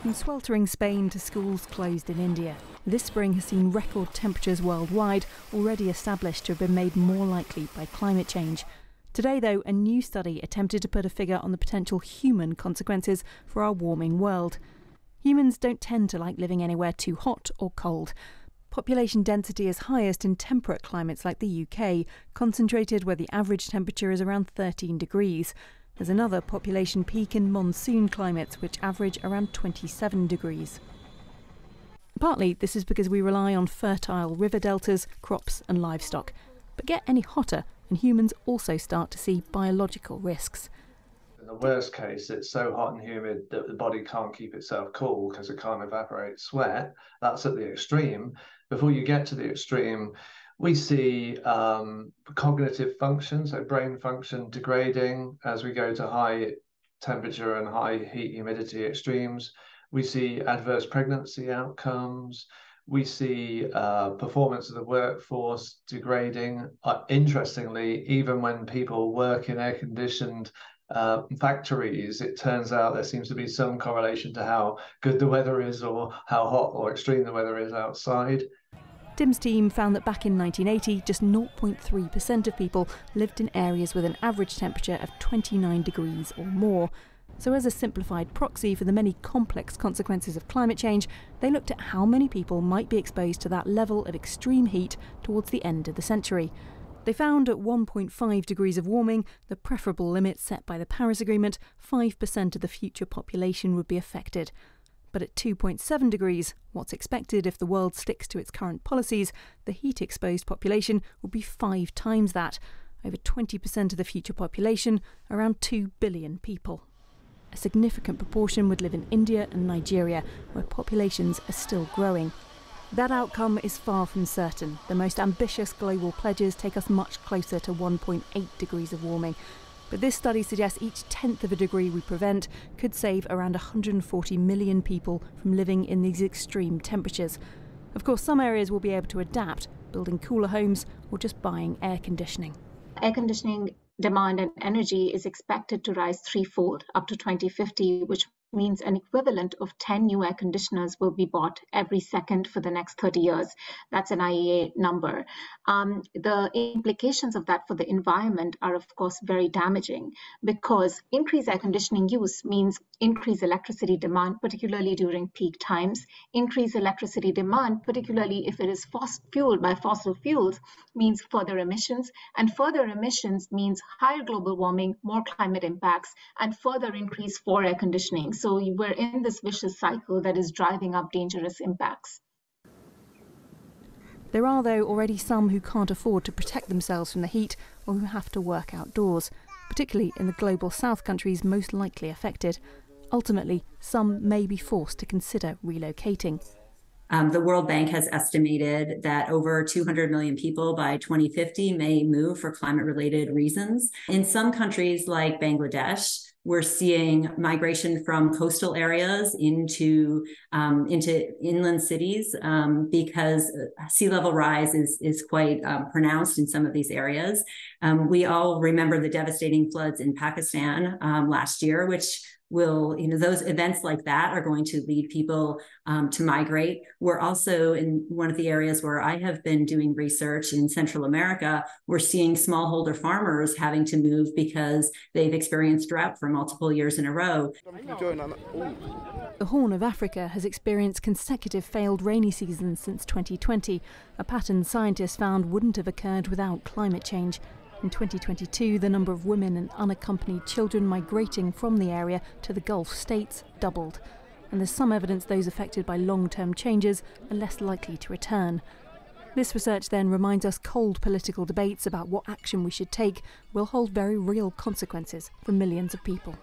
From sweltering Spain to schools closed in India, this spring has seen record temperatures worldwide, already established to have been made more likely by climate change. Today, though, a new study attempted to put a figure on the potential human consequences for our warming world. Humans don't tend to like living anywhere too hot or cold. Population density is highest in temperate climates like the UK, concentrated where the average temperature is around 13 degrees. There's another population peak in monsoon climates, which average around 27 degrees. Partly this is because we rely on fertile river deltas, crops, and livestock. But get any hotter, and humans also start to see biological risks. In the worst case, it's so hot and humid that the body can't keep itself cool because it can't evaporate sweat. That's at the extreme. Before you get to the extreme, we see um, cognitive function, so brain function degrading as we go to high temperature and high heat humidity extremes. We see adverse pregnancy outcomes. We see uh, performance of the workforce degrading. Uh, interestingly, even when people work in air conditioned uh, factories, it turns out there seems to be some correlation to how good the weather is or how hot or extreme the weather is outside. Tim's team found that back in 1980, just 0.3% of people lived in areas with an average temperature of 29 degrees or more. So, as a simplified proxy for the many complex consequences of climate change, they looked at how many people might be exposed to that level of extreme heat towards the end of the century. They found at 1.5 degrees of warming, the preferable limit set by the Paris Agreement, 5% of the future population would be affected. But at 2.7 degrees, what's expected if the world sticks to its current policies, the heat exposed population would be five times that. Over 20% of the future population, around 2 billion people. A significant proportion would live in India and Nigeria, where populations are still growing. That outcome is far from certain. The most ambitious global pledges take us much closer to 1.8 degrees of warming, but this study suggests each tenth of a degree we prevent could save around 140 million people from living in these extreme temperatures. Of course, some areas will be able to adapt, building cooler homes or just buying air conditioning. Air conditioning demand and energy is expected to rise threefold up to 2050, which means an equivalent of 10 new air conditioners will be bought every second for the next 30 years. That's an IEA number. Um, the implications of that for the environment are, of course, very damaging because increased air conditioning use means increased electricity demand, particularly during peak times. Increased electricity demand, particularly if it is fueled by fossil fuels, means further emissions, and further emissions means higher global warming, more climate impacts, and further increase for air conditioning. So we're in this vicious cycle that is driving up dangerous impacts. There are, though, already some who can't afford to protect themselves from the heat or who have to work outdoors, particularly in the global south countries most likely affected. Ultimately, some may be forced to consider relocating. Um, the World Bank has estimated that over 200 million people by 2050 may move for climate related reasons. In some countries like Bangladesh, we're seeing migration from coastal areas into um, into inland cities um, because sea level rise is is quite um, pronounced in some of these areas. Um, we all remember the devastating floods in Pakistan um, last year, which will you know those events like that are going to lead people um, to migrate. We're also in one of the areas where i have been doing research in central america we're seeing smallholder farmers having to move because they've experienced drought for multiple years in a row. The horn of africa has experienced consecutive failed rainy seasons since 2020 a pattern scientists found wouldn't have occurred without climate change in 2022, the number of women and unaccompanied children migrating from the area to the Gulf states doubled. And there's some evidence those affected by long term changes are less likely to return. This research then reminds us cold political debates about what action we should take will hold very real consequences for millions of people.